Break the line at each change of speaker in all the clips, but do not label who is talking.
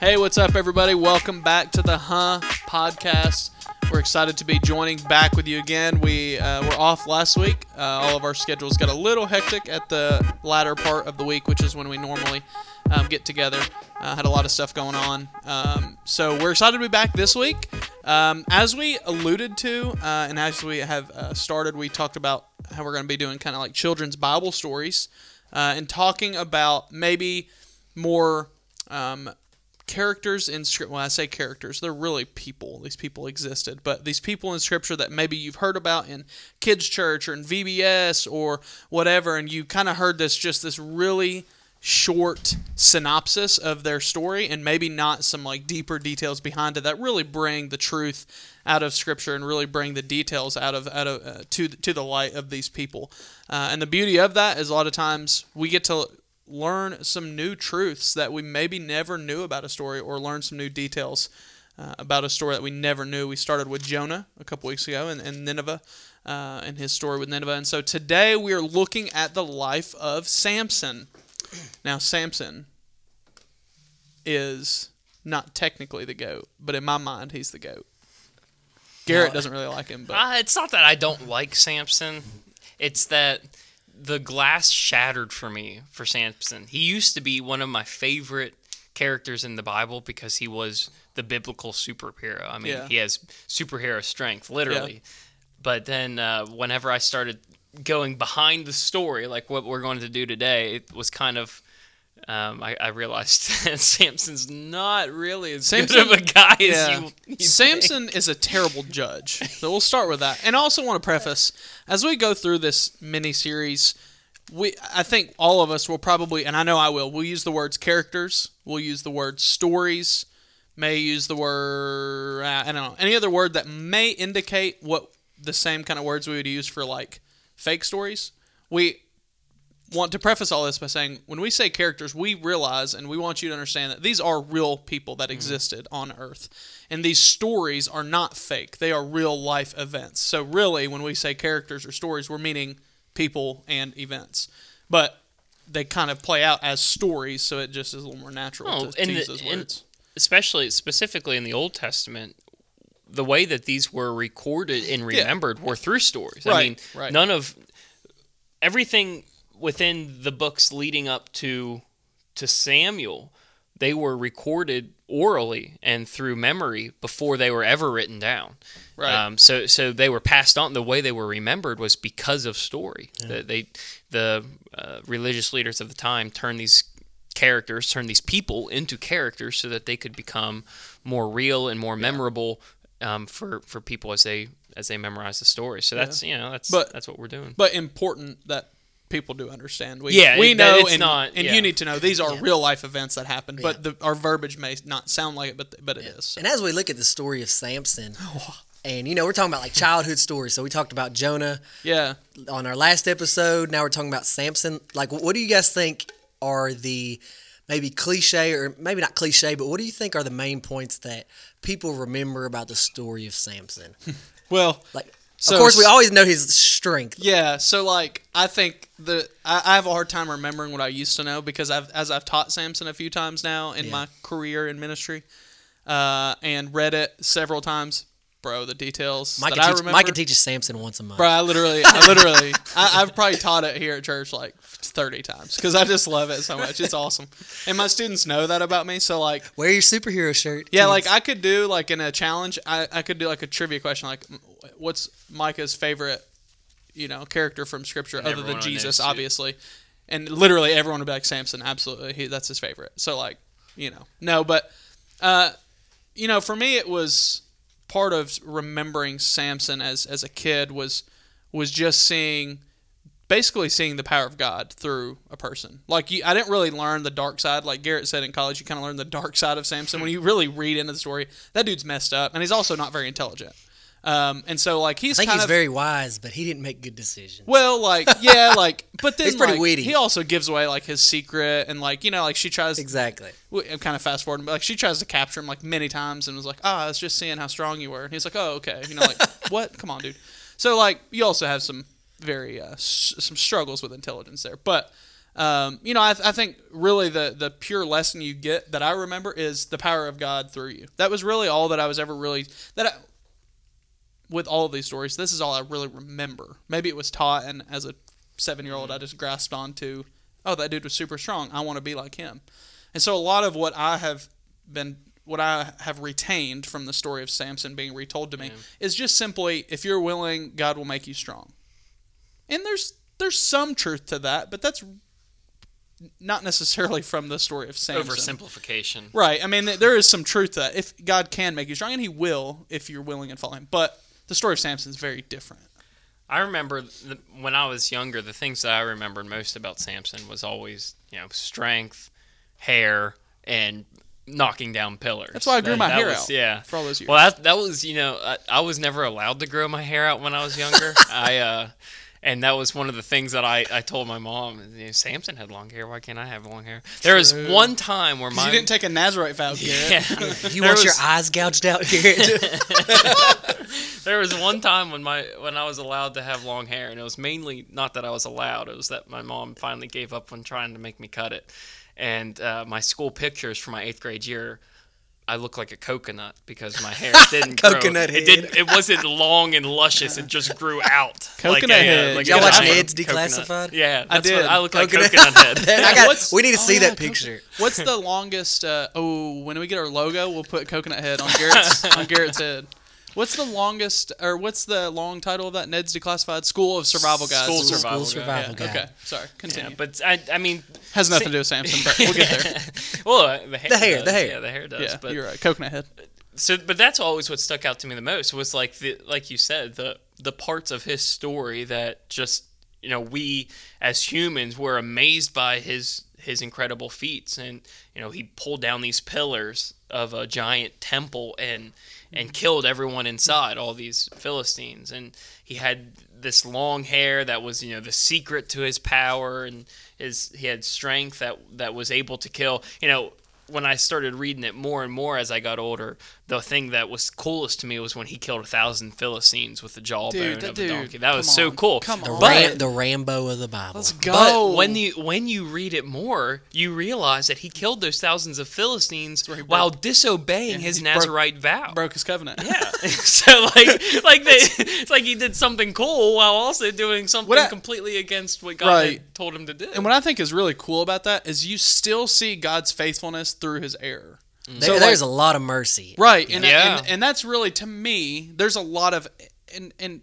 Hey, what's up, everybody? Welcome back to the Huh podcast. We're excited to be joining back with you again. We uh, were off last week. Uh, all of our schedules got a little hectic at the latter part of the week, which is when we normally um, get together. Uh, had a lot of stuff going on. Um, so we're excited to be back this week. Um, as we alluded to, uh, and as we have uh, started, we talked about how we're going to be doing kind of like children's Bible stories uh, and talking about maybe more um, characters in script. When I say characters, they're really people. These people existed, but these people in scripture that maybe you've heard about in kids' church or in VBS or whatever, and you kind of heard this just this really short synopsis of their story and maybe not some like deeper details behind it that really bring the truth out of scripture and really bring the details out of out of uh, to to the light of these people uh, and the beauty of that is a lot of times we get to learn some new truths that we maybe never knew about a story or learn some new details uh, about a story that we never knew we started with jonah a couple weeks ago and, and nineveh uh, and his story with nineveh and so today we are looking at the life of samson now, Samson is not technically the goat, but in my mind, he's the goat. Garrett doesn't really like him, but
Uh, it's not that I don't like Samson. It's that the glass shattered for me for Samson. He used to be one of my favorite characters in the Bible because he was the biblical superhero. I mean,
Yeah.
he has superhero strength, literally. But then uh, whenever I started going behind the story, like what we're going to do today, it was kind of. Um, I, I realized that Samson's not really as
Samson-
good of a guy
yeah.
as you. you think.
Samson is a terrible judge. So we'll start with that. And I also want to preface as we go through this mini series, we I think all of us will probably and I know I will, we'll use the words characters, we'll use the word stories, may use the word I don't know, any other word that may indicate what the same kind of words we would use for like fake stories. We want to preface all this by saying when we say characters, we realize and we want you to understand that these are real people that mm-hmm. existed on Earth. And these stories are not fake, they are real life events. So, really, when we say characters or stories, we're meaning people and events. But they kind of play out as stories, so it just is a little more natural
Oh,
to, use those words.
especially specifically in the Old Testament, the way that these were recorded and remembered were through stories. I mean,
right.
none of everything within the books leading up to to Samuel, they were recorded orally and through memory before they were ever written down.
Right.
Um, so so they were passed on. The way they were remembered was because of story. The, they the uh, religious leaders of the time turned these characters, turned these people into characters, so that they could become more real and more memorable um, for for people as they as they memorize the story. So that's you know that's
But-
that's what we're doing.
but important that people do understand. We,
Yeah,
we
it-
know,
it's
and,
not-
and
yeah.
you need to know these are real life events that happened.
Yeah.
But the, our verbiage may not sound like it, but but it is.
And as we look at the story of Samson, oh. and you know, we're talking about like childhood stories. So we talked about Jonah
Yeah,
on our last episode. Now we're talking about Samson. Like, what do you guys think are the maybe cliche or maybe not cliche, but what do you think are the main points that people remember about the story of Samson?
well,
Like,
So
of course, we always know his strength.
Yeah, so like I think the I, I have a hard time remembering what I used to know because I've as I've taught Samson a few times now in
Yeah.
my career in ministry, uh, and read it several times. Bro, the details
Mike
that
can,
I
teach,
remember.
Mike can teach us Samson once a month.
Bro, I literally, I literally, I, I've probably taught it here at church like thirty times because I just love it so much. It's awesome, and my students know that about me. So like,
Wear your superhero shirt.
yeah,
kids.
like I could do like in a challenge, I, I could do like a trivia question, like what's Micah's favorite, you know, character from scripture
And
other than
everyone would know,
Jesus, obviously, and literally everyone would be like Samson, absolutely, he, that's his favorite. So like, you know, no, but, uh, you know, for me it was part of remembering Samson as as a kid was was just seeing basically seeing the power of God through a person. Like you, I didn't really learn the dark side. Like Garrett said in college, you kind of learn the dark side of Samson when you really read into the story. That dude's messed up, and he's also not very intelligent. Um, and so like he's
I think
kind
he's
of
very wise, but he didn't make good decisions.
well, like yeah, like but then
He's pretty
like,
witty.
He also gives away like his secret, and like you know, like she tries
Exactly.
I'm kind of fast forwarding, but like she tries to capture him like many times and was like, ah, I was just seeing how strong you were. And he's like, oh, okay. You know, like, what? Come on, dude. So, like, you also have some very, uh, s- some struggles with intelligence there. But Um, you know, I, I think really the the pure lesson you get that I remember is the power of God through you. That was really all that I was ever really that. I, with all of these stories, this is all I really remember. Maybe it was taught, and as a seven year old, I just grasped onto, oh, that dude was super strong. I want to be like him. And so a lot of what I have been, what I have retained from the story of Samson being retold to me is just simply, if you're willing, God will make you strong. And there's there's some truth to that, but that's not necessarily from the story of Samson.
Oversimplification.
Right. I mean, there is some truth to that. If God can make you strong, and He will if you're willing and follow Him. But the story of Samson is very different.
I remember the, when I was younger, the things that I remembered most about Samson was always, you know, strength, hair, and knocking down pillars.
That's why I grew
That-
my
that
hair
was-
out
Yeah.
for all those years.
Well, that, that was, you know, I, I was never allowed to grow my hair out when I was younger. I, uh, and that was one of the things that I, I told my mom. You know, Samson had long hair. Why can't I have long hair? There was one time where my
you didn't take a Nazarite vow, Garrett.
yeah,
You
There
want your eyes gouged out here?
There was one time when my when I was allowed to have long hair, and it was mainly not that I was allowed; it was that my mom finally gave up on trying to make me cut it. And uh, my school pictures for my eighth grade year, I look like a coconut because my hair didn't grow.
Coconut
It didn't. It wasn't long and luscious. It just grew out.
Coconut
like a,
head.
Like
Y'all watch
giant
Ned's
coconut.
Declassified?
Yeah,
I
that's what-
did.
I look like
Coconut-
coconut head.
I got, we need to see
oh,
that
yeah,
picture.
What's the longest? Uh, oh, when we get our logo, we'll put coconut head on Garrett's on Garrett's head. What's the longest, or what's the long title of that? Ned's Declassified School of Survival Guys.
School
School
Survival Guide.
survival
Yeah,
guide.
okay, sorry.
Yeah,
Continue.
but I, I mean,
Has nothing to do with Samson, but we'll get there.
well, uh, the hair,
The hair,
does.
the hair.
yeah, the hair does.
Yeah,
but
you're right. Coconut head.
so but that's always what stuck out to me the most was like the like you said the the parts of his story that just you know we as humans were amazed by his his incredible feats. And you know he pulled down these pillars of a giant temple and and mm-hmm. killed everyone inside all these philistines. And he had this long hair that was you know the secret to his power and his he had strength that that was able to kill. You know when I started reading it more and more as I got older, the thing that was coolest to me was when he killed a thousand Philistines with the jawbone
Dude, that
of
dude,
a donkey. That was
come
so cool.
come
The,
on.
But,
Ram, the Rambo of the Bible.
Let's go.
but when you when you read it more, you realize that he killed those thousands of Philistines
where broke-
while disobeying
Yeah,
his
he broke-
Nazarite vow.
broke his covenant.
Yeah. so like like they, it's like he did something cool while also doing something
What I-
completely against what God
Right.
had told him to do.
And what I think is really cool about that is you still see God's faithfulness through his error.
There-
So,
there's
like-
a lot of mercy.
Right, and,
Yeah.
and and that's really to me. There's a lot of and and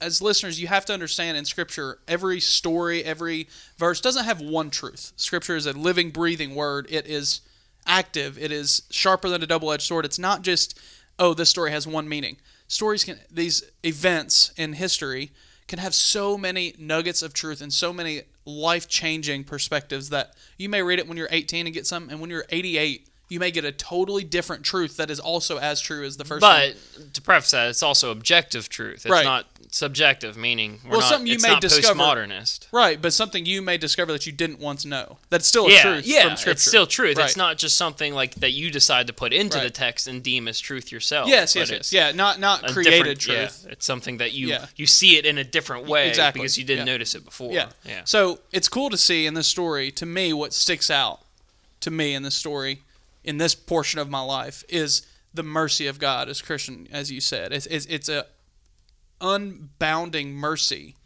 as listeners, you have to understand in Scripture, every story, every verse doesn't have one truth. Scripture is a living, breathing word. It is active. It is sharper than a double-edged sword. It's not just oh, this story has one meaning. Stories can these events in history can have so many nuggets of truth and so many life-changing perspectives that you may read it when you're 18 and get some, and when you're 88. You may get a totally different truth that is also as true as the first one.
But to preface that, it's also objective truth. It's
Right.
not subjective, meaning we're
Well,
not,
something you may discover-
postmodernist.
Right, but something you may discover that you didn't once know. That's still a
yeah,
truth
yeah,
from Scripture.
it's still truth.
Right.
It's not just something like that you decide to put into the text and deem as truth yourself.
Yes, yes, yes. Yeah, not not created truth.
Yeah, it's something that you
Yeah.
you see it in a different way
Exactly,
because you didn't
yeah.
notice it before.
Yeah.
yeah.
So it's cool to see in this story. To me, what sticks out to me in this story, in this portion of my life, is the mercy of God as Christian, as you said. It's it's, it's a unbounding mercy.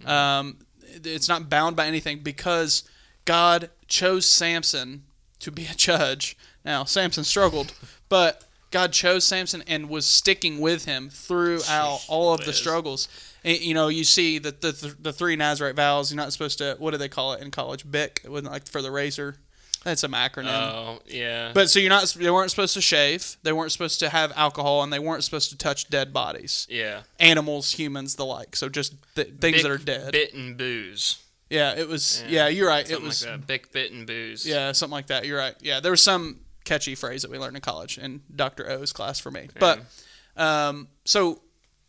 Mm-hmm.
Um, it's not bound by anything because God chose Samson to be a judge. Now Samson struggled, but God chose Samson and was sticking with him throughout all of the struggles. And, you know, you see that the, the the three Nazarite vows. You're not supposed to. What do they call it in college? Bic. It wasn't like for the razor. That's some acronym.
Oh, yeah.
But so you're not. They weren't supposed to shave. They weren't supposed to have alcohol, and they weren't supposed to touch dead bodies,
yeah.
animals, humans, the like. So just th- things
Bic,
that are dead.
Bit and booze.
Yeah, it was.
Yeah,
Yeah, you're right. It was.
like that. Bic, bit, and booze.
Yeah, something like that. You're right. Yeah, there was some catchy phrase that we learned in college in Dr. O's class for me. But um, so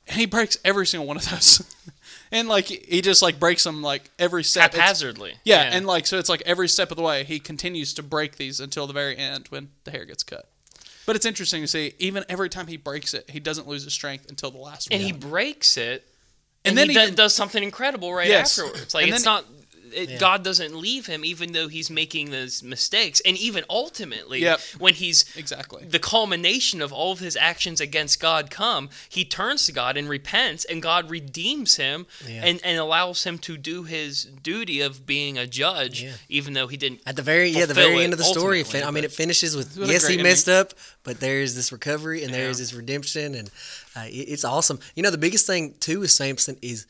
he breaks every single one of those, and like he just like breaks them like every step. It's-
Haphazardly.
Yeah, and like so it's like every step of the way he continues to break these until the very end when the hair gets cut. But it's interesting to see even every time he breaks it, he doesn't lose his strength until the last one.
and
one.
he breaks it,
And
and,
then
he
he
do-
did-
does something incredible right
Yes.
afterwards. Like
And
it's
then-
not it,
Yeah.
God doesn't leave him, even though he's making those mistakes, and even ultimately,
Yep.
when he's
Exactly.
the culmination of all of his actions against God come, he turns to God and repents, and God redeems him
Yeah.
and, and allows him to do his duty of being a judge,
Yeah.
even though he didn't.
At the very yeah, the very end of the story. fin- I mean, it finishes with yes, he
great
messed up, but there's this recovery and there's
Yeah.
this redemption, and uh, it, it's awesome. You know, the biggest thing too with Samson is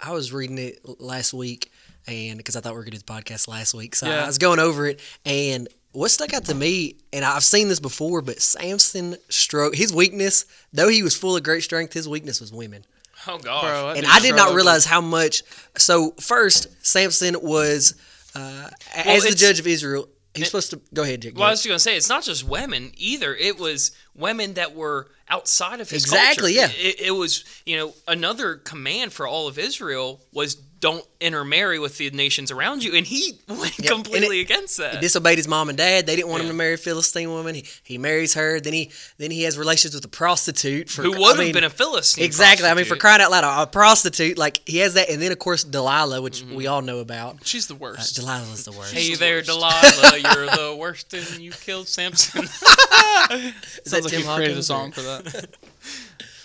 I was reading it last week, and because I thought we were going to do the podcast last week, so
Yeah.
I was going over it, and what stuck out to me, and I've seen this before, but Samson stroke his weakness, though he was full of great strength, his weakness was women
Oh gosh,
Bro,
and I did not realize how much. So first, Samson was uh, as the judge of Israel. He's supposed to go ahead, Jake. go
Well, I
ahead.
was going to say it's not just women either. It was women that were outside of his
Exactly,
culture.
yeah.
It, it was you know another command for all of Israel was don't intermarry with the nations around you, and he went
Yep,
completely
it-
against that.
He disobeyed his mom and dad. They didn't want him to marry a Philistine woman. He, he marries her. Then he then he has relations with a prostitute for
who
I
would have
mean,
been a Philistine?
exactly. I mean, for crying out loud, a, a prostitute like he has that, and then of course Delilah, which
Mm-hmm.
we all know about.
She's the
Uh,
worst.
Delilah's the worst.
Hey
the
there,
worst.
Delilah, you're the worst, and you killed Samson.
Is
Sounds
that
like
Tim
you created a
Hawkins,
song
or-
for that.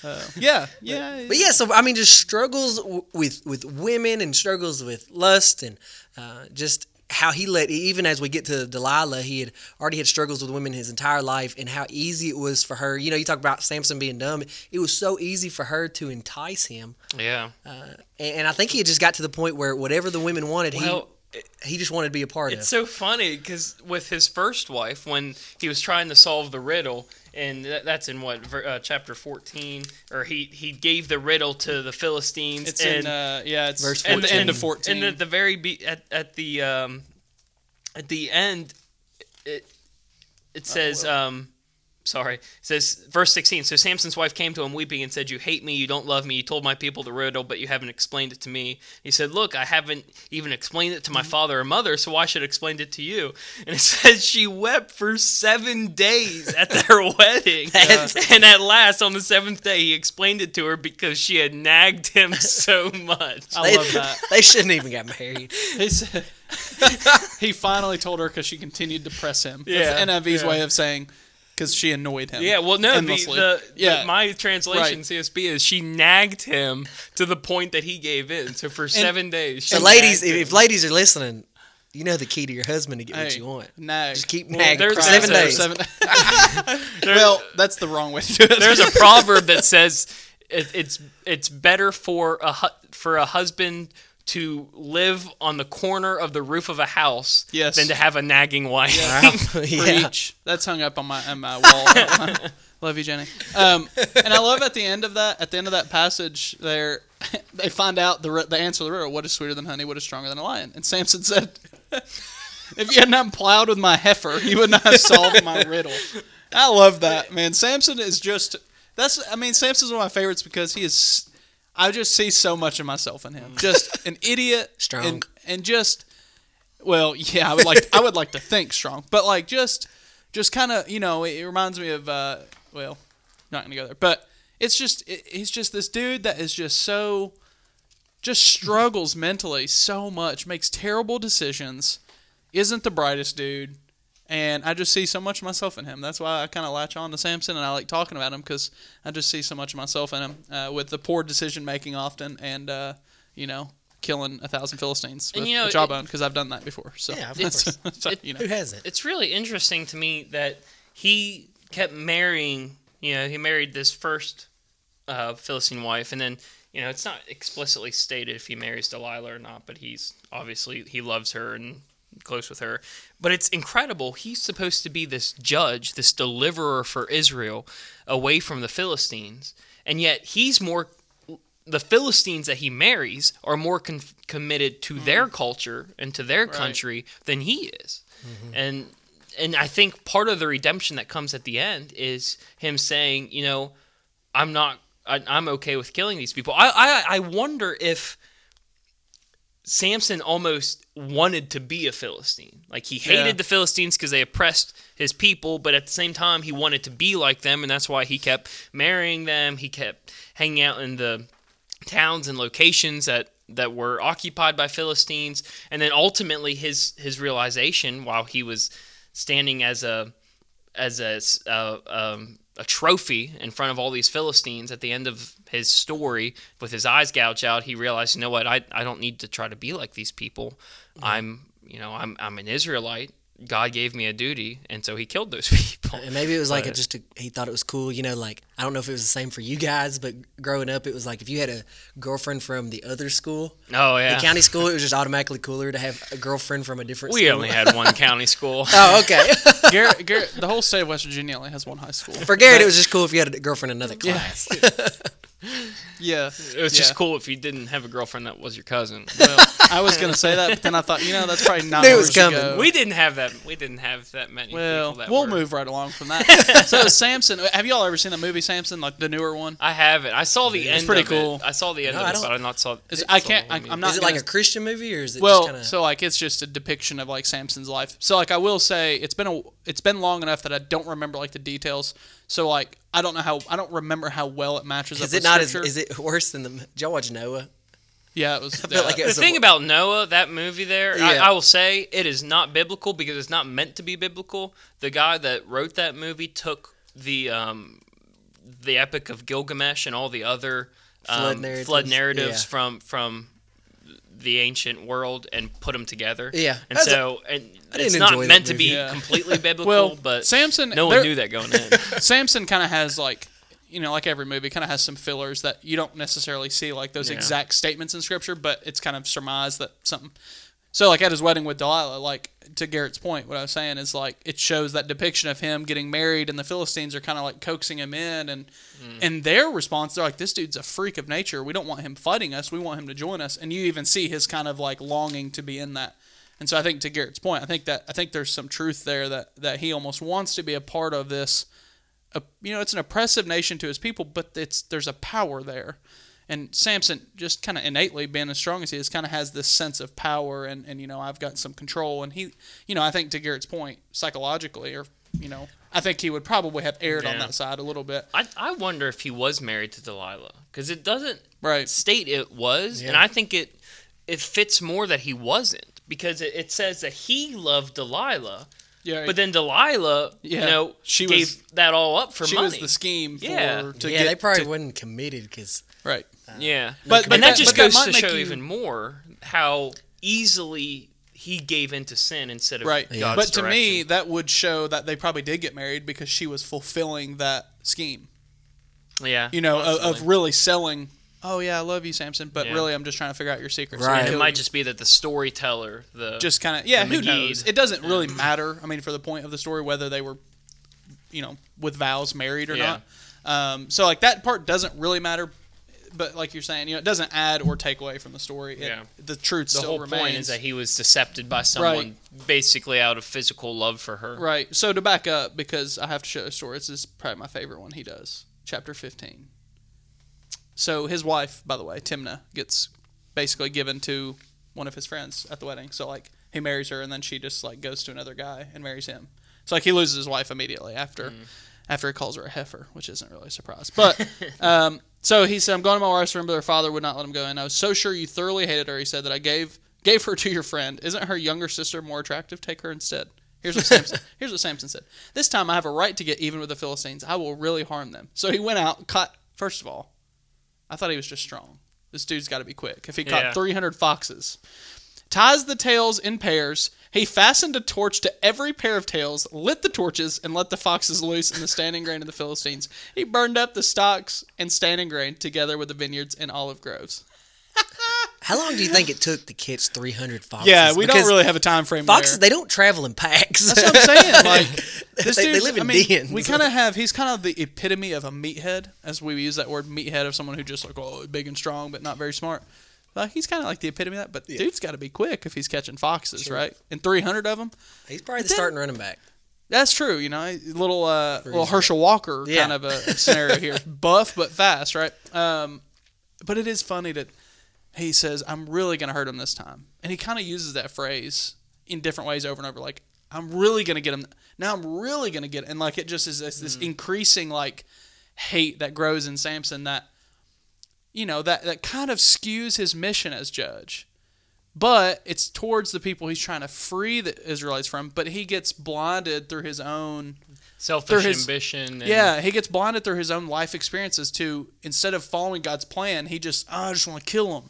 Uh, yeah, yeah.
But yeah, so I mean, just struggles w- with with women and struggles with lust and uh, just how he let even as we get to Delilah, he had already had struggles with women his entire life, and how easy it was for her. You know, you talk about Samson being dumb. It was so easy for her to entice him,
yeah.
and, and I think he had just got to the point where whatever the women wanted,
Well,
he he just wanted to be a part
It's
of.
It's so funny because with his first wife, when he was trying to solve the riddle, and that, that's in what uh, chapter fourteen, or he he gave the riddle to the Philistines.
It's
and,
in uh, yeah, it's
Verse 14.
at the
14.
end of fourteen.
And at the very be- at at the um, at the end, it it says um, sorry, it says verse sixteen. So Samson's wife came to him weeping and said, "You hate me. You don't love me. You told my people the riddle, but you haven't explained it to me." He said, "Look, I haven't even explained it to my mm-hmm. father or mother, so why should I explain it to you?" And it says she wept for seven days at their wedding,
That's-
and at last on the seventh day he explained it to her because she had nagged him so much.
I
they,
love that.
they shouldn't even got married.
He he finally told her because she continued to press him.
Yeah,
That's NIV's
yeah.
way of saying because she annoyed him.
Yeah, well, no, the, the,
yeah,
the- my translation
Right.
CSB is she nagged him to the point that he gave in. So for seven days, she
So ladies, if,
him.
if ladies are listening, you know the key to your husband to get what you want.
Nag.
Just keep
Well,
nagging for seven days.
Seven.
There-
well, that's the wrong way to do it.
there's a proverb that says it, it's it's better for a hu- for a husband to live on the corner of the roof of a house
Yes.
than to have a nagging wife.
yeah.
Preach. That's hung up on my on my wall. Love you, Jenny. Um, and I love at the end of that, at the end of that passage, there they find out the the answer to the riddle. What is sweeter than honey? What is stronger than a lion? And Samson said, "If you had not plowed with my heifer, you would not have solved my riddle." I love that man. Samson is just that's. I mean, Samson's one of my favorites because he is. I just see so much of myself in him. Just an idiot,
Strong.
and, and just well, yeah, I would like I would like to think strong, but like just just kind of you know it reminds me of uh, well, not gonna go there, but it's just it, he's just this dude that is just so just struggles mentally so much, makes terrible decisions, isn't the brightest dude, and I just see so much of myself in him. That's why I kind of latch on to Samson and I like talking about him because I just see so much of myself in him uh, with the poor decision making often and uh, you know killing a thousand Philistines
And
with
you know,
a jawbone because I've done that before. So
Yeah, of
it's-
course.
so,
It-
you know.
Who hasn't?
it's really interesting to me that he kept marrying. You know, he married this first uh, Philistine wife, and then you know it's not explicitly stated if he marries Delilah or not, but he's obviously he loves her and close with her. But it's incredible. He's supposed to be this judge, this deliverer for Israel away from the Philistines, and yet he's more. The Philistines that he marries are more con- committed to mm-hmm. their culture and to their
Right.
country than he is mm-hmm. and and I think part of the redemption that comes at the end is him saying, you know, I'm not, I, I'm okay with killing these people. I, I I wonder if Samson almost wanted to be a Philistine. Like he hated
Yeah.
the Philistines because they oppressed his people, but at the same time he wanted to be like them, and that's why he kept marrying them. He kept hanging out in the towns and locations that that were occupied by Philistines, and then ultimately his his realization while he was standing as a as a uh, um, a trophy in front of all these Philistines at the end of his story with his eyes gouged out, he realized, you know what, I, I don't need to try to be like these people. I'm you know I'm I'm an Israelite. God gave me a duty, and so he killed those people.
And maybe it was like a, just a, he thought it was cool, you know. Like I don't know if it was the same for you guys, but growing up, it was like if you had a girlfriend from the other school,
Oh yeah,
the county school, it was just automatically cooler to have a girlfriend from a different.
we
school.
only had one county school.
Oh, okay.
Garrett, Garrett, the whole state of West Virginia only has one high school.
For Garrett, it was just cool if you had a girlfriend in another class.
Yeah,
It was just
Yeah.
cool if you didn't have a girlfriend that was your cousin.
Well, I was gonna say that, but then I thought, you know, that's probably not
Knew it was
we
coming.
go.
we didn't have that. We didn't have that many.
well,
people that
we'll
were-
move right along from that. so Samson, have y'all ever seen the movie Samson, like the newer one?
I haven't. I saw the end.
It's pretty
of
cool.
It. I saw the end
No,
of
I
it,
don't-
but I not saw.
Is-
saw
I can't.
whole
I,
movie.
I'm not.
Is it like a Christian movie or is it
well,
just kind of?
so like it's just a depiction of like Samson's life. So like I will say it's been a it's been long enough that I don't remember like the details. So like I don't know how I don't remember how well it matches up
is
with
it not as? Is it worse than the? Did y'all watch Noah?
yeah, it was. yeah.
like it
the
was a-
thing about Noah, that movie there, I, I will say it is not biblical because it's not meant to be biblical. The guy that wrote that movie took the um, the Epic of Gilgamesh and all the other um,
Flood narratives,
flood narratives
yeah.
from from the ancient world and put them together.
Yeah.
and
That's a-
so and it's
didn't
not
enjoy that
meant to be
Yeah.
completely biblical.
Well,
but
Samson.
no one knew that going in.
Samson kind of has like, you know, like every movie, kind of has some fillers that you don't necessarily see like those
Yeah.
exact statements in scripture, but it's kind of surmised that something. So like at his wedding with Delilah, like to Garrett's point, what I was saying is like it shows that depiction of him getting married, and the Philistines are kind of like coaxing him in, and mm. and their response, they're like, "This dude's a freak of nature. We don't want him fighting us. We want him to join us." And you even see his kind of like longing to be in that. And so I think to Garrett's point, I think that I think there's some truth there that that he almost wants to be a part of this a, you know, it's an oppressive nation to his people, but it's there's a power there. And Samson, just kind of innately being as strong as he is, kind of has this sense of power, and, and you know I've got some control. And he, you know, I think to Garrett's point, psychologically, or you know, I think he would probably have erred on that side a little bit.
I, I wonder if he was married to Delilah because it doesn't
Right.
state it was, and I think it it fits more that he wasn't because it, it says that he loved Delilah,
Yeah.
but then Delilah,
Yeah.
you know,
She
gave
was-
that all up for
she
money.
was the scheme for
Yeah.
to
yeah,
get
they probably
to-
wasn't committed because
right.
Yeah,
But- but
and that,
that-
just
but that
goes
might
to show
you-
even more how easily he gave into sin instead of
Right.
God's
But to me, that would show that they probably did get married because she was fulfilling that scheme.
yeah,
You know, of, of really selling. Oh yeah, I love you, Samson, but
Yeah.
really, I'm just trying to figure out your secrets.
Right.
And it might just be that the storyteller, the
just kind of yeah who
McGee.
knows it doesn't really matter i mean for the point of the story whether they were you know with vows married or
Yeah.
not um, so like that part doesn't really matter but like you're saying you know it doesn't add or take away from the story. It-
Yeah.
the truth
the
still
whole
remains
point is that he was decepted by someone basically out of physical love for her.
right. So to back up because i have to show a story this is probably my favorite one he does chapter 15 so his wife by the way Timna, gets basically given to one of his friends at the wedding. So like he marries her and then she just like goes to another guy and marries him. So like he loses his wife immediately after after he calls her a heifer which isn't really a surprise. But um, so he said i'm going to my wife's room but her father would not let him go in i was so sure you thoroughly hated her he said that i gave gave her to your friend isn't her younger sister more attractive take her instead Here's what Samson. here's what Samson said. This time I have a right to get even with the Philistines. I will really harm them. So he went out, caught. First of all, I thought he was just strong. This dude's got to be quick. If he caught
Yeah.
300 foxes, ties the tails in pairs. He fastened a torch to every pair of tails, lit the torches, and let the foxes loose in the standing grain of the Philistines. He burned up the stalks and standing grain together with the vineyards and olive groves.
how long do you think it took to catch 300 foxes?
Yeah, we don't really have a time frame.
Foxes,
there.
they don't travel in packs.
That's what I'm saying. Like this
They- they live in
I mean,
dens.
We kind of have. He's kind of the epitome of a meathead, as we use that word meathead of someone who just like oh big and strong but not very smart. Like he's kind of like the epitome of that. But dude's got to be quick if he's catching foxes, right? And 300 of them.
He's probably the
then-
starting running back.
That's true. You know, little uh, little. Herschel Walker
Yeah.
kind of a scenario here. Buff but fast, right? Um, but it is funny that he says, "I'm really going to hurt him this time," and he kind of uses that phrase in different ways over and over. Like, "I'm really going to get him." Now I'm really going to get, and like it just is this, this increasing like hate that grows in Samson that you know, that that kind of skews his mission as judge. But it's towards the people he's trying to free the Israelites from, but he gets blinded through his own
Selfish
his-
ambition. And,
yeah, he gets blinded through his own life experiences to instead of following God's plan, he just oh, I just want to kill him,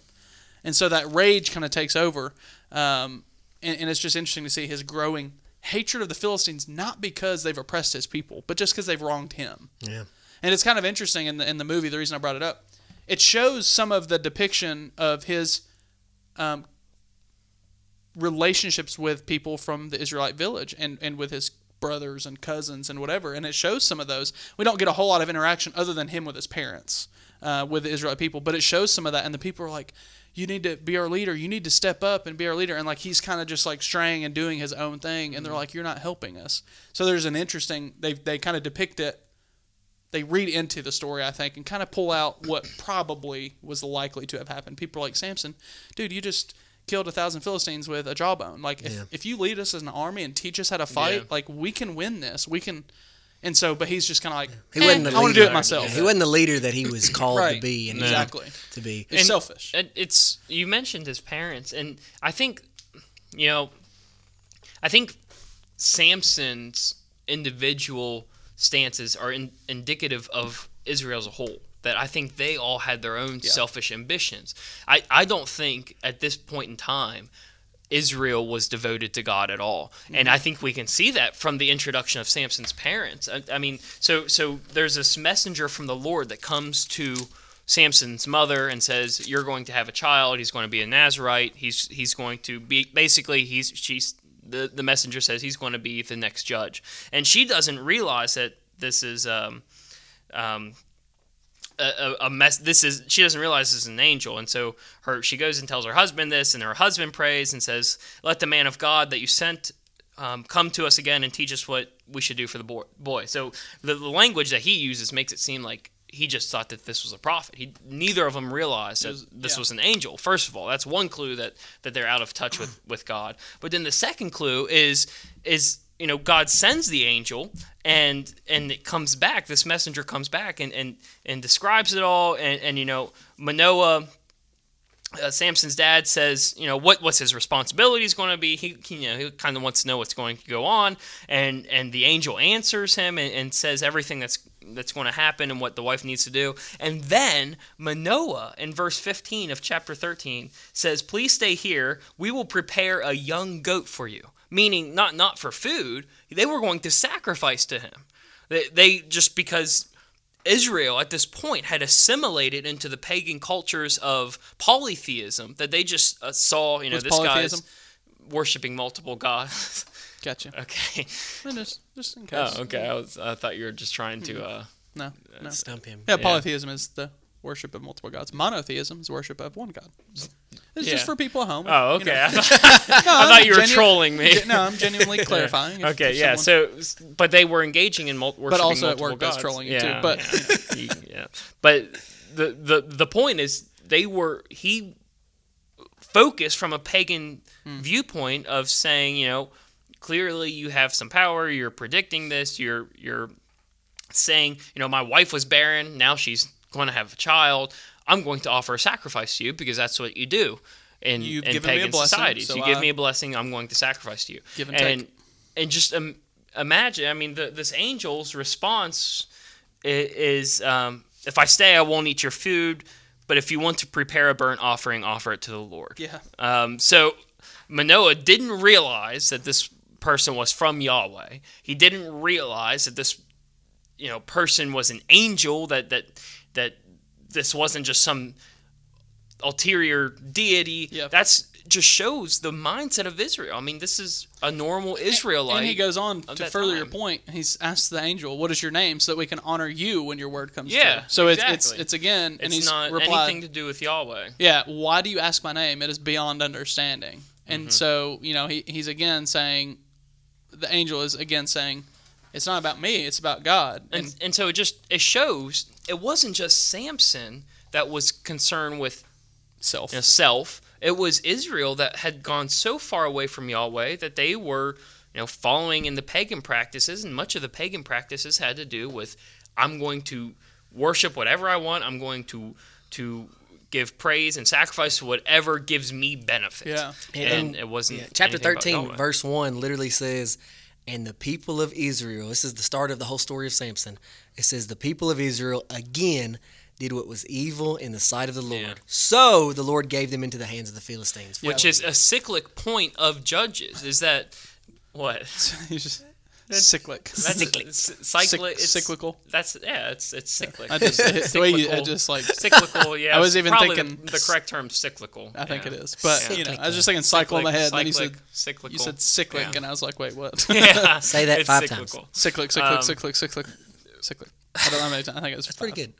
and so that rage kind of takes over, um, and, and it's just interesting to see his growing hatred of the Philistines, not because they've oppressed his people, but just because they've wronged him.
Yeah.
And it's kind of interesting in the in the movie. The reason I brought it up, it shows some of the depiction of his um, relationships with people from the Israelite village and and with his brothers and cousins and whatever. And it shows some of those. We don't get a whole lot of interaction other than him with his parents, uh, with the Israelite people. But it shows some of that, and the people are like. You need to be our leader. You need to step up and be our leader. And like he's kind of just like straying and doing his own thing. And they're like, "You're not helping us." So there's an interesting. They they kind of depict it they read into the story, I think, and kind of pull out what probably was likely to have happened. People are like, Samson, dude, you just killed a thousand Philistines with a jawbone. Like, if,
Yeah.
if you lead us as an army and teach us how to fight,
Yeah.
like, we can win this. We can. And so, but he's just kind of like,
He
eh,
wasn't the
I want to do it
leader.
myself.
He wasn't the leader that he was called
right.
to be and
exactly.
to be.
He's
And-
selfish.
It's you mentioned his parents, and I think, you know, I think Samson's individual stances are in, indicative of Israel as a whole. That I think they all had their own selfish ambitions. I, I don't think at this point in time Israel was devoted to God at all. And mm-hmm. I think we can see that from the introduction of Samson's parents. I, I mean, so so there's this messenger from the Lord that comes to Samson's mother and says, "You're going to have a child. He's going to be a Nazarite. He's he's going to be basically he's she's the the messenger says he's going to be the next judge." And she doesn't realize that this is um um a, a, mess. This is she doesn't realize this is an angel, and so her she goes and tells her husband this, and her husband prays and says, "Let the man of God that you sent um, come to us again and teach us what we should do for the boy." boy. So the, the language that he uses makes it seem like he just thought that this was a prophet. He neither of them realized that
was-
this
yeah.
was an angel. First of all, that's one clue that that they're out of touch with with God. But then the second clue is is you know God sends the angel and and it comes back. This messenger comes back and and and describes it all. And and you know Manoah. Uh, Samson's dad says, you know, what what's his responsibilities going to be? He, he, you know, he kind of wants to know what's going to go on, and and the angel answers him and, and says everything that's that's going to happen and what the wife needs to do. And then Manoah in verse 15 of chapter 13 says, "Please stay here. We will prepare a young goat for you." Meaning not not for food. They were going to sacrifice to him. They, they just because Israel at this point had assimilated into the pagan cultures of polytheism that they just uh, saw, you know,
What's
this
polytheism?
guy's worshiping multiple gods.
Gotcha.
okay.
And Just, just in case.
Oh, okay. I was I thought you were just trying to uh
No, no.
Stump him.
Yeah,
Yeah.
polytheism is the worship of multiple gods. Monotheism is worship of one god. It's
Yeah.
just for people at home.
Oh,
you know.
okay. I, thought, I thought you were
Genu-
trolling me.
No, I'm genuinely clarifying. If-
okay, yeah.
someone-
So, but they were engaging in mul- worshiping
but also at
multiple
work that's
gods.
trolling you
yeah,
too. But
yeah. He- yeah. But the the the point is they were he focused from a pagan
Hmm.
viewpoint of saying, you know, clearly you have some power, you're predicting this, you're you're saying, you know, my wife was barren, now she's going to have a child. I'm going to offer a sacrifice to you because that's what you do in,
You've
in
given me a
pagan
blessing,
societies.
so
you give me a blessing, I'm going to sacrifice to you.
Give and take.
and just um, imagine, I mean, the, this angel's response i- is, um, if I stay, I won't eat your food. But if you want to prepare a burnt offering, offer it to the Lord.
yeah,
Um, so Manoah didn't realize that this person was from Yahweh. He didn't realize that this, you know, person was an angel. That that that this wasn't just some ulterior deity.
Yep.
That's just shows the mindset of Israel. I mean, this is a normal Israelite.
and he goes on to further your point. He's asked the angel, "What is your name?" So that we can honor you when your word comes.
Yeah,
true. So it's it's it's again, and
It's
he's
not
replied,
anything to do with Yahweh.
Yeah, why do you ask my name? It is beyond understanding. And
Mm-hmm.
so, you know, he, he's again saying, the angel is again saying, it's not about me, it's about God. And,
and, and so it just it shows it wasn't just Samson that was concerned with
self.
you know, self. It was Israel that had gone so far away from Yahweh that they were, you know, following in the pagan practices, and much of the pagan practices had to do with I'm going to worship whatever I want. I'm going to to give praise and sacrifice to whatever gives me benefit.
Yeah.
and,
And-
it wasn't
Yeah, chapter
anything about
13, verse 1 literally says, And the people of Israel, this is the start of the whole story of Samson. It says, The people of Israel again did what was evil in the sight of the Lord.
Yeah.
So the Lord gave them into the hands of the Philistines.
which is a cyclic point of Judges. Is that what?
He's cyclic.
That's
Cyclic.
it's cyclic. it's-
cyclical.
That's yeah. It's it's cyclic.
I just the way you I just like
cyclical. Yeah,
I was even thinking-
the, the correct term. Cyclical.
I think
yeah.
it is, but
Yeah.
you know, I was just thinking cycle in my head, and then you said
cyclical.
you said cyclic,
Yeah.
and I was like, wait, what?
yeah,
Say that
it's
five
cyclical.
cyclic, cyclic,
Um,
cyclic, cyclic, cyclic. I don't know how many times. I think it was
That's pretty good.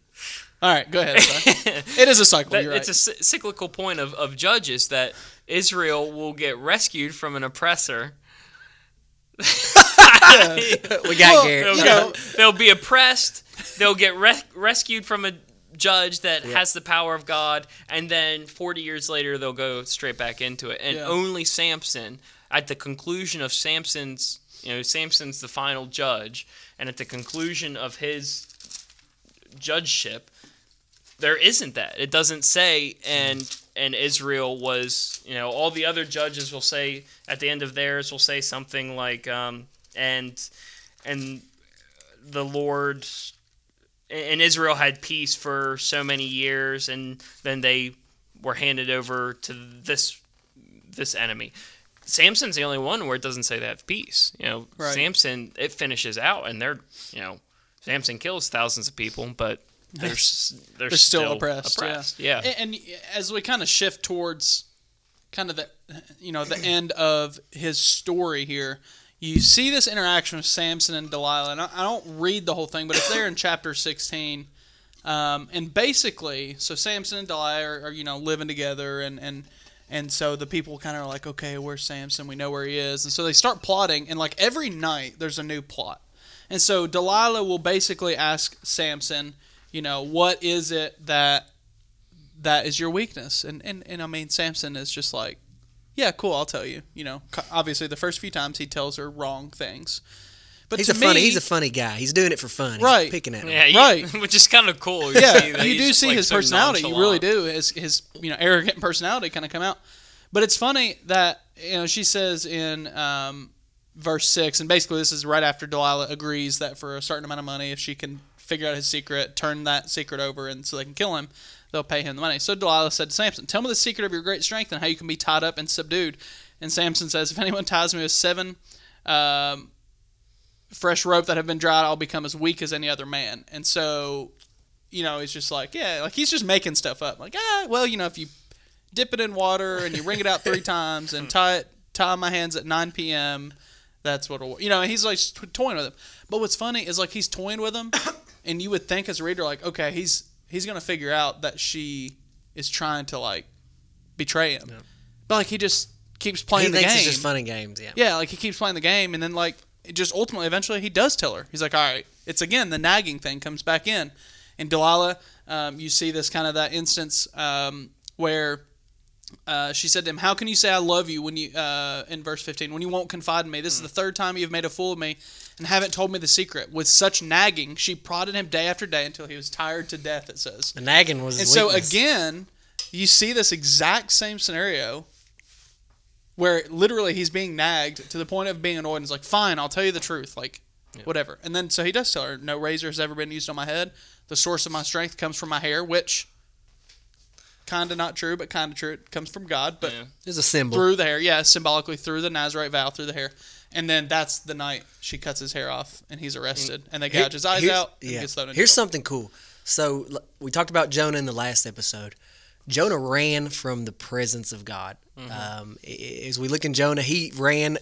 All right, go ahead. it is a cycle.
That-
You're right.
It's a cyclical point of, of Judges that Israel will get rescued from an oppressor.
We got
Well,
Garrett.
They'll,
You know-
they'll be oppressed. They'll get re- rescued from a judge that has the power of God, and then 40 years later, they'll go straight back into it. And
Yeah.
only Samson, at the conclusion of Samson's, you know, Samson's the final judge, and at the conclusion of his judgeship, there isn't that. It doesn't say and and Israel was you know all the other judges will say at the end of theirs will say something like um, and and the Lord and Israel had peace for so many years and then they were handed over to this this enemy. Samson's the only one where it doesn't say they have peace. You know,
Right.
Samson it finishes out and they're you know Samson kills thousands of people, but they're they're,
They're still,
still,
oppressed.
oppressed.
Yeah.
Yeah.
And, and as we kind of shift towards kind of the, you know, the end of his story here, you see this interaction with Samson and Delilah. And I, I don't read the whole thing, but it's there in chapter 16. Um, and basically, so Samson and Delilah are, are you know living together, and and and so the people kind of are like, okay, where's Samson? We know where he is, and so they start plotting. And like every night, there's a new plot. And so Delilah will basically ask Samson, you know, what is it that that is your weakness? And and, and I mean, Samson is just like, yeah, cool, I'll tell you. You know, obviously the first few times he tells her wrong things, but
He's
to
a funny. he's a funny guy. He's doing it for fun. He's
Right.
Picking at him.
Yeah, you-
Right.
which is kind of cool.
yeah,
see
you do see
like,
his
so
personality. You really do. His his you know arrogant personality kind of come out. But it's funny that you know she says in um, verse six, and basically this is right after Delilah agrees that for a certain amount of money, if she can figure out his secret, turn that secret over, and so they can kill him, they'll pay him the money. So Delilah said to Samson, "Tell me the secret of your great strength and how you can be tied up and subdued." And Samson says, "If anyone ties me with seven Um, fresh rope that have been dried, I'll become as weak as any other man. And so, you know, he's just like, yeah, like he's just making stuff up. Like, ah, well, you know, if you dip it in water and you wring it out three times and tie it, tie my hands at 9 p.m., that's what'll, you know, he's like toying with him. But what's funny is like he's toying with him, and you would think as a reader, like, okay, he's he's gonna figure out that she is trying to like betray him, but like he just keeps playing
He
the
thinks
game.
it's just fun and games. Yeah.
Yeah, like he keeps playing the game, and then like it just ultimately, eventually, he does tell her. He's like, all right, it's again the nagging thing comes back in, and Delilah, um, you see this kind of that instance um, where. Uh, she said to him, "How can you say I love you when you?" Uh, in verse fifteen, when you won't confide in me, this is the third time you have made a fool of me, and haven't told me the secret. With such nagging, she prodded him day after day until he was tired to death. It says,
The nagging was.
and so
weakness.
again, you see this exact same scenario where literally he's being nagged to the point of being annoyed and is like, fine, I'll tell you the truth. Like, whatever. And then so he does tell her, no razor has ever been used on my head. The source of my strength comes from my hair, which kind of not true, but kind of true. It comes from God, but
Yeah.
There's a symbol.
through the hair. Yeah, symbolically through the Nazarite vow, through the hair. And then that's the night she cuts his hair off and he's arrested. And they
Here-
gouge his eyes
here's-
out and
Yeah.
gets thrown in
Here's
jail.
something cool. So l- we talked about Jonah in the last episode. Jonah ran from the presence of God.
Mm-hmm.
Um, i- as we look in Jonah, he ran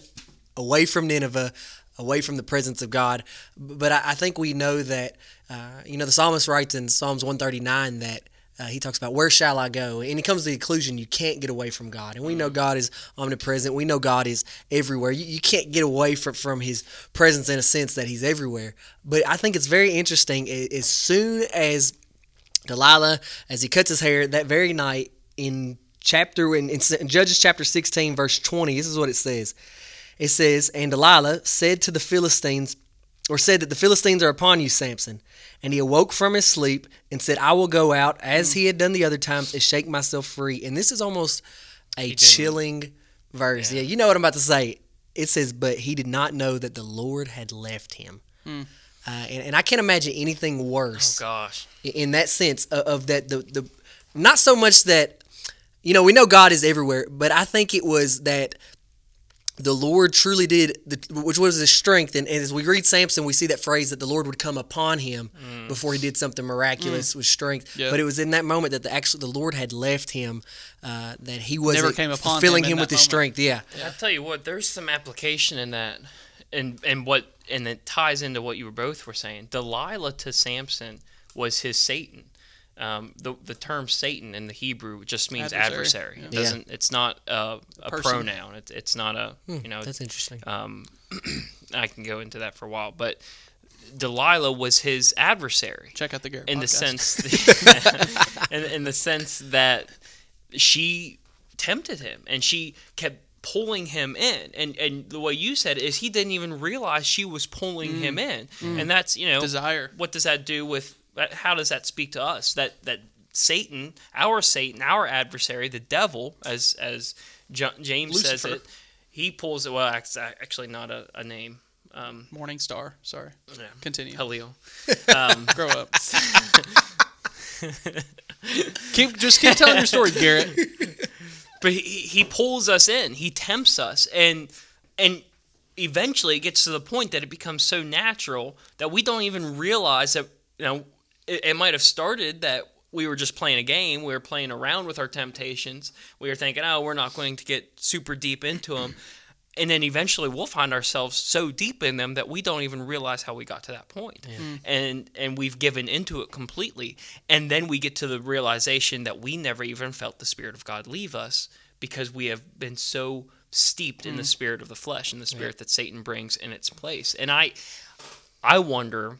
away from Nineveh, away from the presence of God. But I, I think we know that, uh, you know, the psalmist writes in Psalms 139 that uh, he talks about where shall I go, and he comes to the conclusion you can't get away from God, and we know God is omnipresent. We know God is everywhere. You, you can't get away from from His presence in a sense that He's everywhere. But I think it's very interesting. As soon as Delilah, as he cuts his hair that very night in chapter in, in Judges chapter 16 verse 20, this is what it says. It says, "And Delilah said to the Philistines, or said that the Philistines are upon you, Samson. And he awoke from his sleep and said, I will go out as he had done the other times and shake myself free. And this is almost a chilling verse. Yeah. you know what I'm about to say. It says, But he did not know that the Lord had left him. Uh, and, and I can't imagine anything worse
Oh gosh.
in that sense of, of that the the not so much that you know we know God is everywhere, but I think it was that the Lord truly did, the, which was his strength. And, and as we read Samson, we see that phrase that the Lord would come upon him before he did something miraculous with strength.
Yeah.
But it was in that moment that the actually the Lord had left him, uh, that he was
Never came upon
filling
him in
him with his
moment.
strength. Yeah,
I tell you what, there's some application in that, and and what and it ties into what you were both were saying. Delilah to Samson was his Satan. Um, the the term Satan in the Hebrew just means
Adversary,
adversary.
yeah.
It doesn't. It's not a, a
Person.
pronoun. It's it's not a you know.
that's interesting.
Um, I can go into that for a while, but Delilah was his adversary
Check out the Garrett
in the
podcast.
sense in, in the sense that she tempted him and she kept pulling him in and and the way you said it is he didn't even realize she was pulling him in and that's you know
Desire.
what does that do with how does that speak to us that that satan our satan our adversary the devil as as james says it he pulls it well actually not a, a name um
Morning Star. Sorry.
yeah.
Continue.
Halil. Um,
Grow up. keep just keep telling your story, Garrett.
But he, he pulls us in. He tempts us, and and eventually it gets to the point that it becomes so natural that we don't even realize that you know it, it might have started that we were just playing a game. We were playing around with our temptations. We were thinking, oh, we're not going to get super deep into them. And then eventually we'll find ourselves so deep in them that we don't even realize how we got to that point. Mm. And and we've given into it completely. And then we get to the realization that we never even felt the spirit of God leave us because we have been so steeped in the mm. spirit of the flesh and the spirit that Satan brings in its place. And I I wonder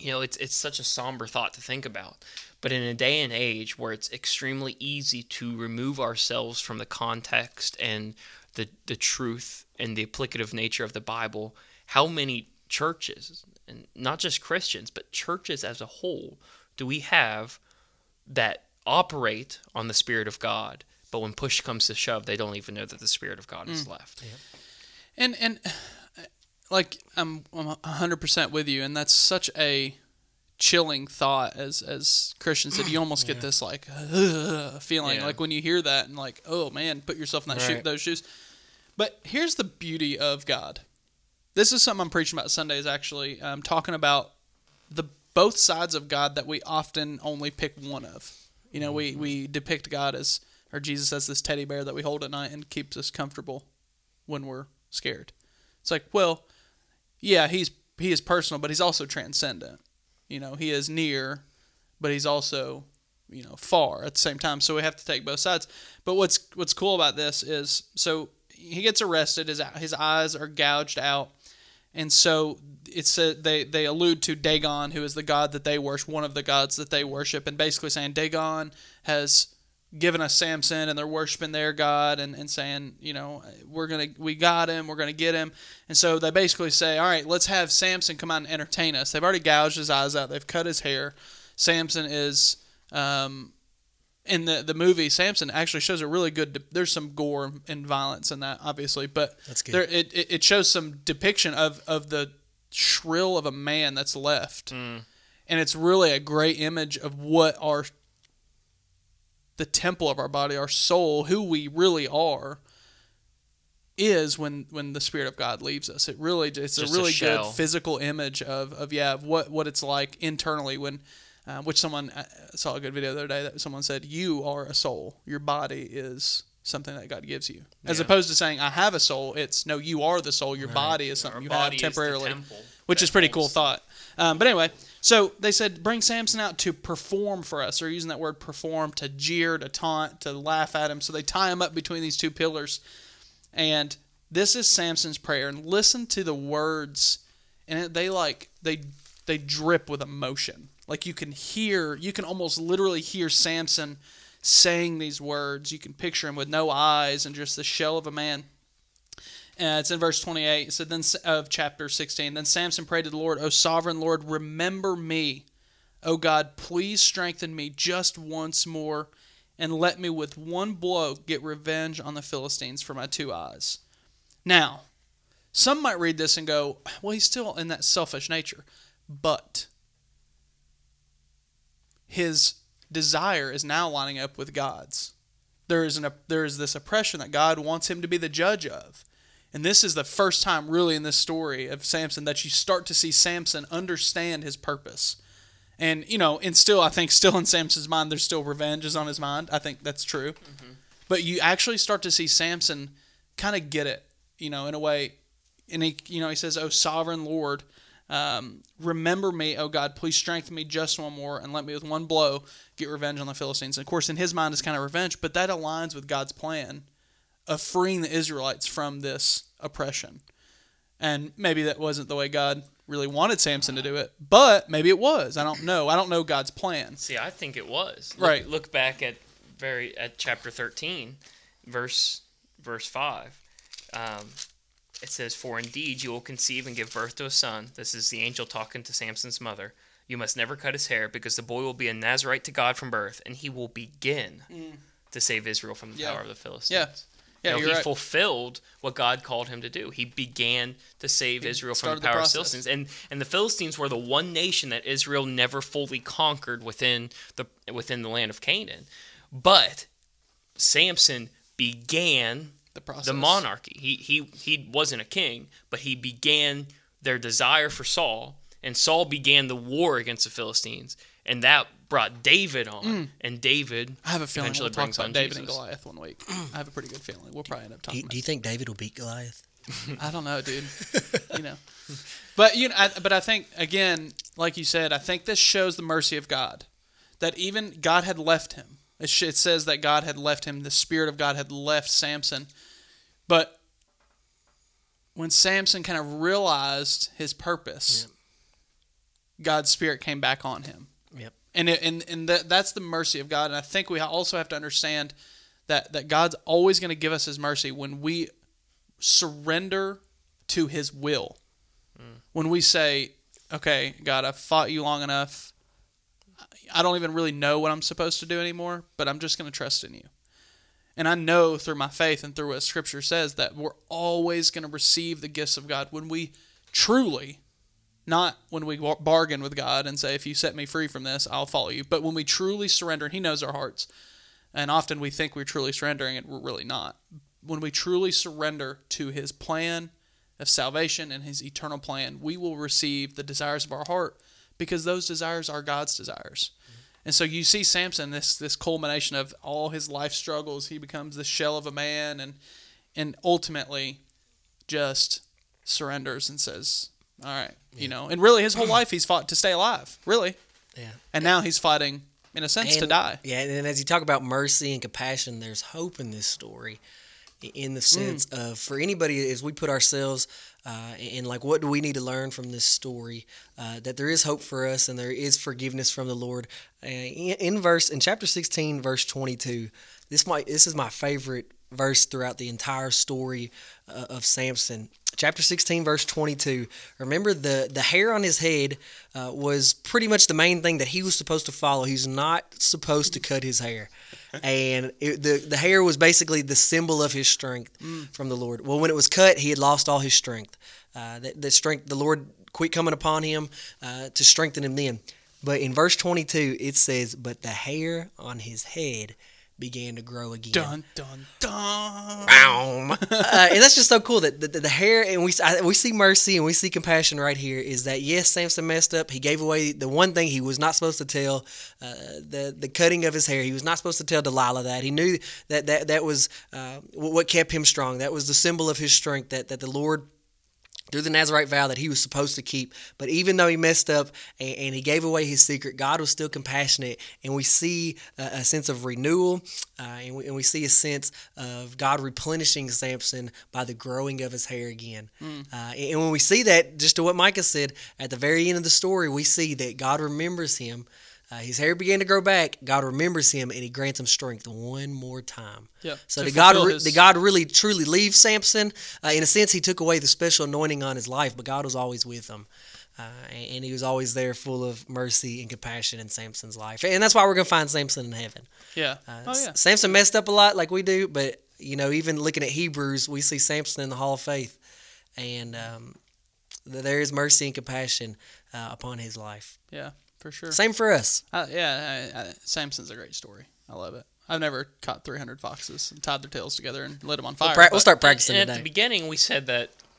you know, it's it's such a somber thought to think about. But in a day and age where it's extremely easy to remove ourselves from the context and the the truth and the applicative nature of the Bible, how many churches and not just Christians, but churches as a whole do we have that operate on the spirit of God, but when push comes to shove, they don't even know that the spirit of God is mm. left.
And and like I'm I'm hundred percent with you, and that's such a chilling thought as as Christians that you almost get this like feeling
Yeah.
like when you hear that and like oh man, put yourself in that shoe,
Right.
those shoes. But here's the beauty of God. This is something I'm preaching about Sundays. Actually, I'm talking about the both sides of God that we often only pick one of. You know, we mm-hmm. we depict God as or Jesus as this teddy bear that we hold at night and keeps us comfortable when we're scared. It's like, well, yeah, he's he is personal, but he's also transcendent. You know, he is near, but he's also, you know, far at the same time. So we have to take both sides. But what's what's cool about this is so he gets arrested, his his eyes are gouged out. And so it's a, they they allude to Dagon, who is the god that they worship, one of the gods that they worship, and basically saying Dagon has given us Samson, and they're worshiping their god, and, and saying, you know, we're gonna we got him, we're gonna get him, and so they basically say, all right, let's have Samson come out and entertain us. They've already gouged his eyes out, they've cut his hair. Samson is um, in the the movie, Samson actually shows a really good. De- there's some gore and violence in that, obviously, but
That's good.
There, it, it it shows some depiction of of the shrill of a man that's left, and it's really a great image of what our the temple of our body, our soul, who we really are. Is when when the spirit of God leaves us. It really it's
Just
a
a
really good physical image of, of yeah of what what it's like internally when uh, which someone uh, saw a good video the other day that someone said you are a soul your body is something that god gives you as
Yeah.
opposed to saying i have a soul it's no you are the soul your body is something
Our
you have
is
temporarily
temple
which
that
is pretty cool thought um, but anyway so they said bring samson out to perform for us they're using that word perform to jeer to taunt to laugh at him so they tie him up between these two pillars and this is Samson's prayer. And listen to the words, and they like they they drip with emotion. Like you can hear, you can almost literally hear Samson saying these words. You can picture him with no eyes and just the shell of a man. Uh, it's in verse 28. So then of chapter 16. Then Samson prayed to the Lord, O sovereign Lord, remember me. O God, please strengthen me just once more and let me with one blow get revenge on the Philistines for my two eyes. Now, some might read this and go, well, he's still in that selfish nature. But his desire is now lining up with God's. There is, an, there is this oppression that God wants him to be the judge of. And this is the first time, really, in this story of Samson that you start to see Samson understand his purpose. And, you know, and still, I think, still in Samson's mind, there's still revenge is on his mind. I think that's true. Mm-hmm. But you actually start to see Samson kind of get it, you know, in a way. And he, you know, he says, Oh, sovereign Lord, um, remember me, oh God, please strengthen me just one more and let me with one blow get revenge on the Philistines. And of course, in his mind, it's kind of revenge, but that aligns with God's plan of freeing the Israelites from this oppression. And maybe that wasn't the way God really wanted Samson to do it, but maybe it was. I don't know. I don't know God's plan.
See, I think it was. Look,
right.
Look back at very at chapter thirteen, verse verse five. Um, it says, For indeed you will conceive and give birth to a son. This is the angel talking to Samson's mother. You must never cut his hair, because the boy will be a Nazarite to God from birth, and he will begin mm. to save Israel from the
yeah.
power of the Philistines.
Yeah. Yeah,
he
right.
fulfilled what God called him to do. He began to save he Israel from the power the of the Philistines, and and the Philistines were the one nation that Israel never fully conquered within the within the land of Canaan. But Samson began
the process.
The monarchy. He he he wasn't a king, but he began their desire for Saul, and Saul began the war against the Philistines, and that brought David on, mm. and David.
I have a feeling we'll talk about David Jesus. and Goliath one week. I have a pretty good feeling we'll probably end up talking.
Do, do you think David will beat Goliath?
I don't know, dude. you know, but you know, I, but I think again, like you said, I think this shows the mercy of God, that even God had left him it says that God had left him, the Spirit of God had left Samson. But when Samson kind of realized his purpose, yep. God's Spirit came back on him. And, it, and, and that, that's the mercy of God. And I think we also have to understand that, that God's always going to give us his mercy when we surrender to his will. Mm. When we say, okay, God, I've fought you long enough. I don't even really know what I'm supposed to do anymore, but I'm just going to trust in you. And I know through my faith and through what Scripture says that we're always going to receive the gifts of God when we truly, not when we bargain with God and say, if you set me free from this, I'll follow you, but when we truly surrender, and He knows our hearts. And often we think we're truly surrendering, and we're really not. When we truly surrender to His plan of salvation and His eternal plan, we will receive the desires of our heart because those desires are God's desires. Mm-hmm. And so you see Samson, this this culmination of all his life struggles. He becomes the shell of a man, and and ultimately just surrenders and says, "All right, yeah. you know." And really, his whole life he's fought to stay alive. Really.
Yeah.
And now he's fighting, in a sense,
and,
to die.
Yeah, and as you talk about mercy and compassion, there's hope in this story, in the sense mm. of for anybody as we put ourselves uh, and like what do we need to learn from this story uh, that there is hope for us and there is forgiveness from the lord uh, in, in, verse in chapter 16 verse 22 this might this is my favorite verse throughout the entire story uh, of samson chapter 16 verse 22 remember the the hair on his head uh, was pretty much the main thing that he was supposed to follow he's not supposed to cut his hair and it, the the hair was basically the symbol of his strength mm. from the Lord. Well, when it was cut, he had lost all his strength. Uh, strength, the Lord quit coming upon him uh, to strengthen him then. But in verse 22, it says, But the hair on his head began to grow again.
Dun dun dun.
uh, and that's just so cool that the, the, the hair and we I, we see mercy and we see compassion right here. Is that yes, Samson messed up. He gave away the one thing he was not supposed to tell, uh, the the cutting of his hair. He was not supposed to tell Delilah that. He knew that that that was uh, what kept him strong. That was the symbol of his strength. That that the Lord through the Nazarite vow that he was supposed to keep. But even though he messed up and, and he gave away his secret, God was still compassionate. And we see a, a sense of renewal uh, and, we, and, we, see a sense of God replenishing Samson by the growing of his hair again. Mm. Uh, and when we see that, just to what Micah said, at the very end of the story, we see that God remembers him. Uh, his hair began to grow back. God remembers him and he grants him strength one more time.
Yeah,
So did God, re-
his-
did God really truly leave Samson? Uh, in a sense, he took away the special anointing on his life, but God was always with him. Uh, and and he was always there full of mercy and compassion in Samson's life. And that's why we're going to find Samson in heaven.
Yeah.
Uh,
oh yeah.
Samson messed up a lot like we do, but, you know, even looking at Hebrews, we see Samson in the Hall of Faith. And um, there is mercy and compassion uh, upon his life.
Yeah. For sure.
Same for us.
Uh, yeah. I, I, Samson's a great story. I love it. I've never caught 300 foxes and tied their tails together and lit them on fire.
We'll, pra- we'll start practicing
and at
today.
the beginning, we said that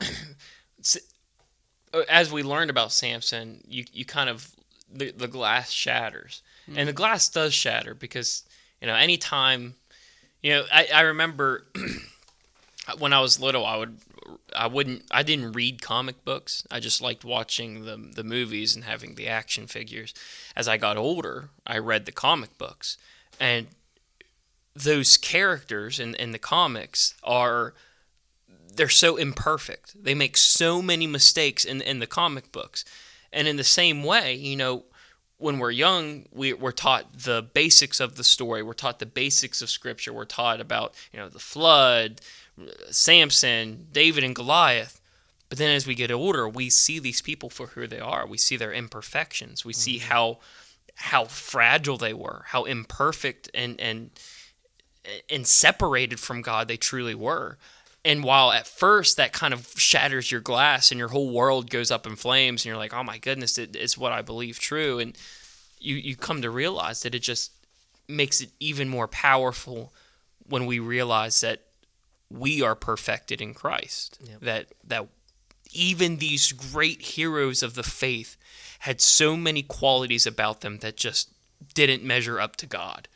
uh, as we learned about Samson, you, you kind of the, the glass shatters, and the glass does shatter because you know anytime you know I, I remember when I was little I would I wouldn't I didn't read comic books I just liked watching the the movies and having the action figures. As I got older, I read the comic books and those characters in, in the comics are they're so imperfect. They make so many mistakes in in the comic books. And in the same way, you know, when we're young, we, we're taught the basics of the story. We're taught the basics of scripture. We're taught about, you know, the flood, Samson, David and Goliath. But then as we get older, we see these people for who they are. We see their imperfections. We see mm-hmm. how how fragile they were, how imperfect and and and separated from God they truly were. And while at first that kind of shatters your glass and your whole world goes up in flames and you're like, oh my goodness, it, it's what I believe true. And you, you come to realize that it just makes it even more powerful when we realize that we are perfected in Christ. That that even these great heroes of the faith had so many qualities about them that just didn't measure up to God.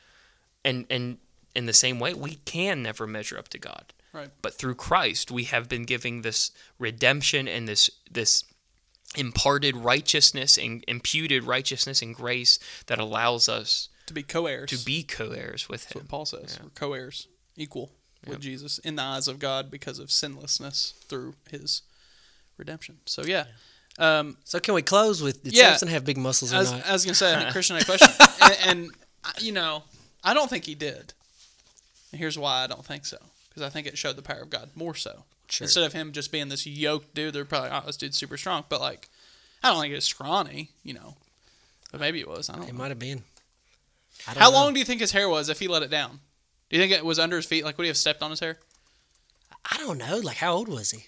And and in the same way, we can never measure up to God.
Right.
But through Christ, we have been giving this redemption and this this imparted righteousness and imputed righteousness and grace that allows us
to be co-heirs.
to be co-heirs with
That's
him.
what Paul says. We're co-heirs, equal with Jesus in the eyes of God because of sinlessness through His redemption. So yeah, Um,
So can we close with did
Yeah.
Samson have big muscles or
I was,
not?
I was gonna say, I think Christian had a question, and, and you know, I don't think he did. And here's why I don't think so, because I think it showed the power of God more so.
Sure.
Instead of him just being this yoked dude, they're probably, oh, this dude's super strong. But like, I don't think it was scrawny, you know. But maybe it was. I don't know.
It
know.
might have been. I don't
How
know.
long do you think his hair was if he let it down? Do you think it was under his feet? Like, would he have stepped on his hair?
I don't know. Like how old was he?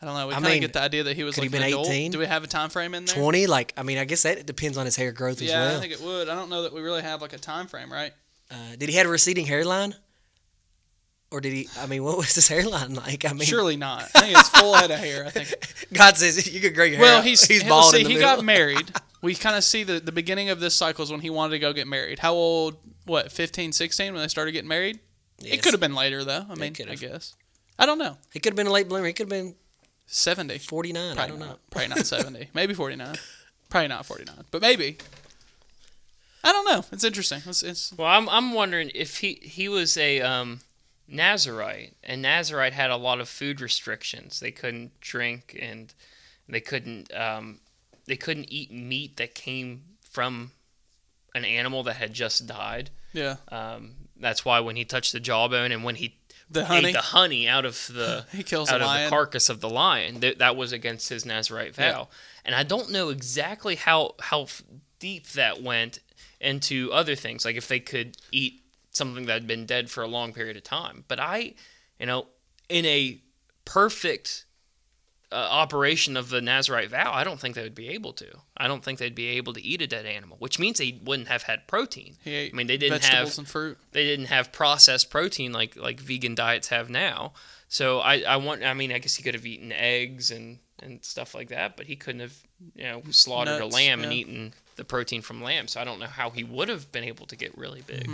I don't know. We
I
kind of
mean,
get the idea that he was
could he
like an
been
adult.
18?
Do we have a time frame in there?
Twenty? Like I mean, I guess that depends on his hair growth as
Yeah,
well.
I think it would. I don't know that we really have like a time frame, right?
uh, did he have a receding hairline? Or did he? I mean, what was his hairline like? I mean,
Surely not. I think it's full head of hair. I think.
God says you could grow your hair.
Well, he's
he's bald
see, he
middle.
got married. We kind of see the, the beginning of this cycle is when he wanted to go get married. How old? What, 15, 16 when they started getting married? It could have been later though. I mean, I guess. I don't know.
He could have been a late bloomer. He could have been
70.
forty nine. I
Probably
don't
not.
know.
Probably not 70. Maybe 49. Probably not 49. But maybe. I don't know. It's interesting. It's, it's
Well, I'm I'm wondering if he he was a um, Nazarite, and Nazarite had a lot of food restrictions. They couldn't drink, and they couldn't um, they couldn't eat meat that came from an animal that had just died.
yeah.
Um, that's why when he touched the jawbone and when he
The honey.
ate the honey out of the
He kills
out of
lion.
the carcass of the lion, that, that was against his Nazarite vow.
Yeah.
And I don't know exactly how how deep that went into other things, like if they could eat something that had been dead for a long period of time. But I, you know, in a perfect uh, operation of the Nazarite vow, I don't think they would be able to. I don't think they'd be able to eat a dead animal, which means they wouldn't have had protein. I mean, they didn't have
and fruit.
they didn't have processed protein like like vegan diets have now. So I I want I mean I guess he could have eaten eggs and and stuff like that, but he couldn't have you know slaughtered
Nuts,
a lamb and eaten the protein from lamb. So I don't know how he would have been able to get really big.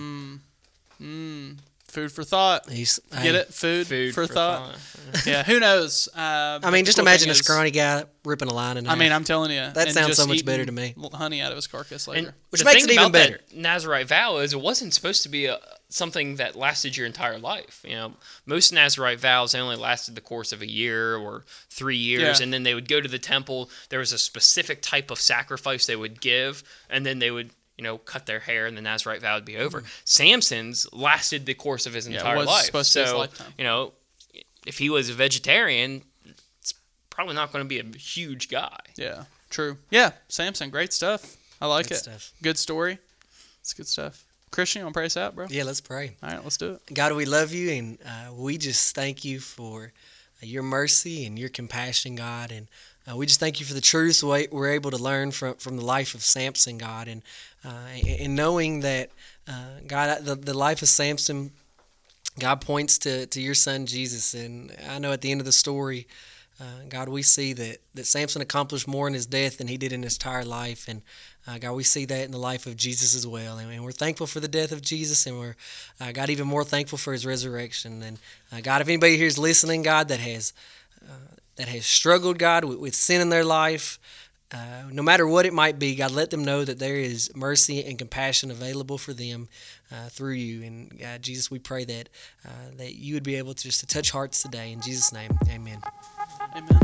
Food for thought.
He's
Get
hey,
it? Food,
Food
for,
for
thought.
thought.
yeah, who knows? Uh,
I mean, just
cool
imagine
thing
a
is-
scrawny guy ripping a line in
I mean, I'm telling you,
That sounds so much better to me.
Honey out of his carcass later.
And
Which makes it even
about that
better.
Nazarite vow is it wasn't supposed to be a, something that lasted your entire life. You know, most Nazarite vows only lasted the course of a year or three years,
Yeah.
and then they would go to the temple. There was a specific type of sacrifice they would give, and then they would you know, cut their hair and the Nazarite vow would be over. Samson's lasted the course of his
Yeah,
entire
was
life.
supposed to his
so,
lifetime.
you know, if he was a vegetarian, it's probably not going to be a huge guy.
Yeah, true. Yeah, Samson, great stuff. I like
Good
it.
stuff.
Good story. It's good stuff. Christian, you want to pray us out, bro?
Yeah, let's pray.
All right, let's do it.
God, we love you, and uh, we just thank you for uh, your mercy and your compassion, God. And uh, we just thank you for the truths we- we're able to learn from, from the life of Samson, God. And, uh, and knowing that, uh, God, the, the life of Samson, God points to, to your son, Jesus. And I know at the end of the story, uh, God, we see that, that Samson accomplished more in his death than he did in his entire life. And uh, God, we see that in the life of Jesus as well. And, and we're thankful for the death of Jesus, and we're, uh, God, even more thankful for his resurrection. And uh, God, if anybody here is listening, God, that has, uh, that has struggled, God, with, with sin in their life, uh, no matter what it might be, God, let them know that there is mercy and compassion available for them uh, through you. And God, Jesus, we pray that uh, that you would be able to just to touch hearts today. In Jesus' name, Amen.
Amen.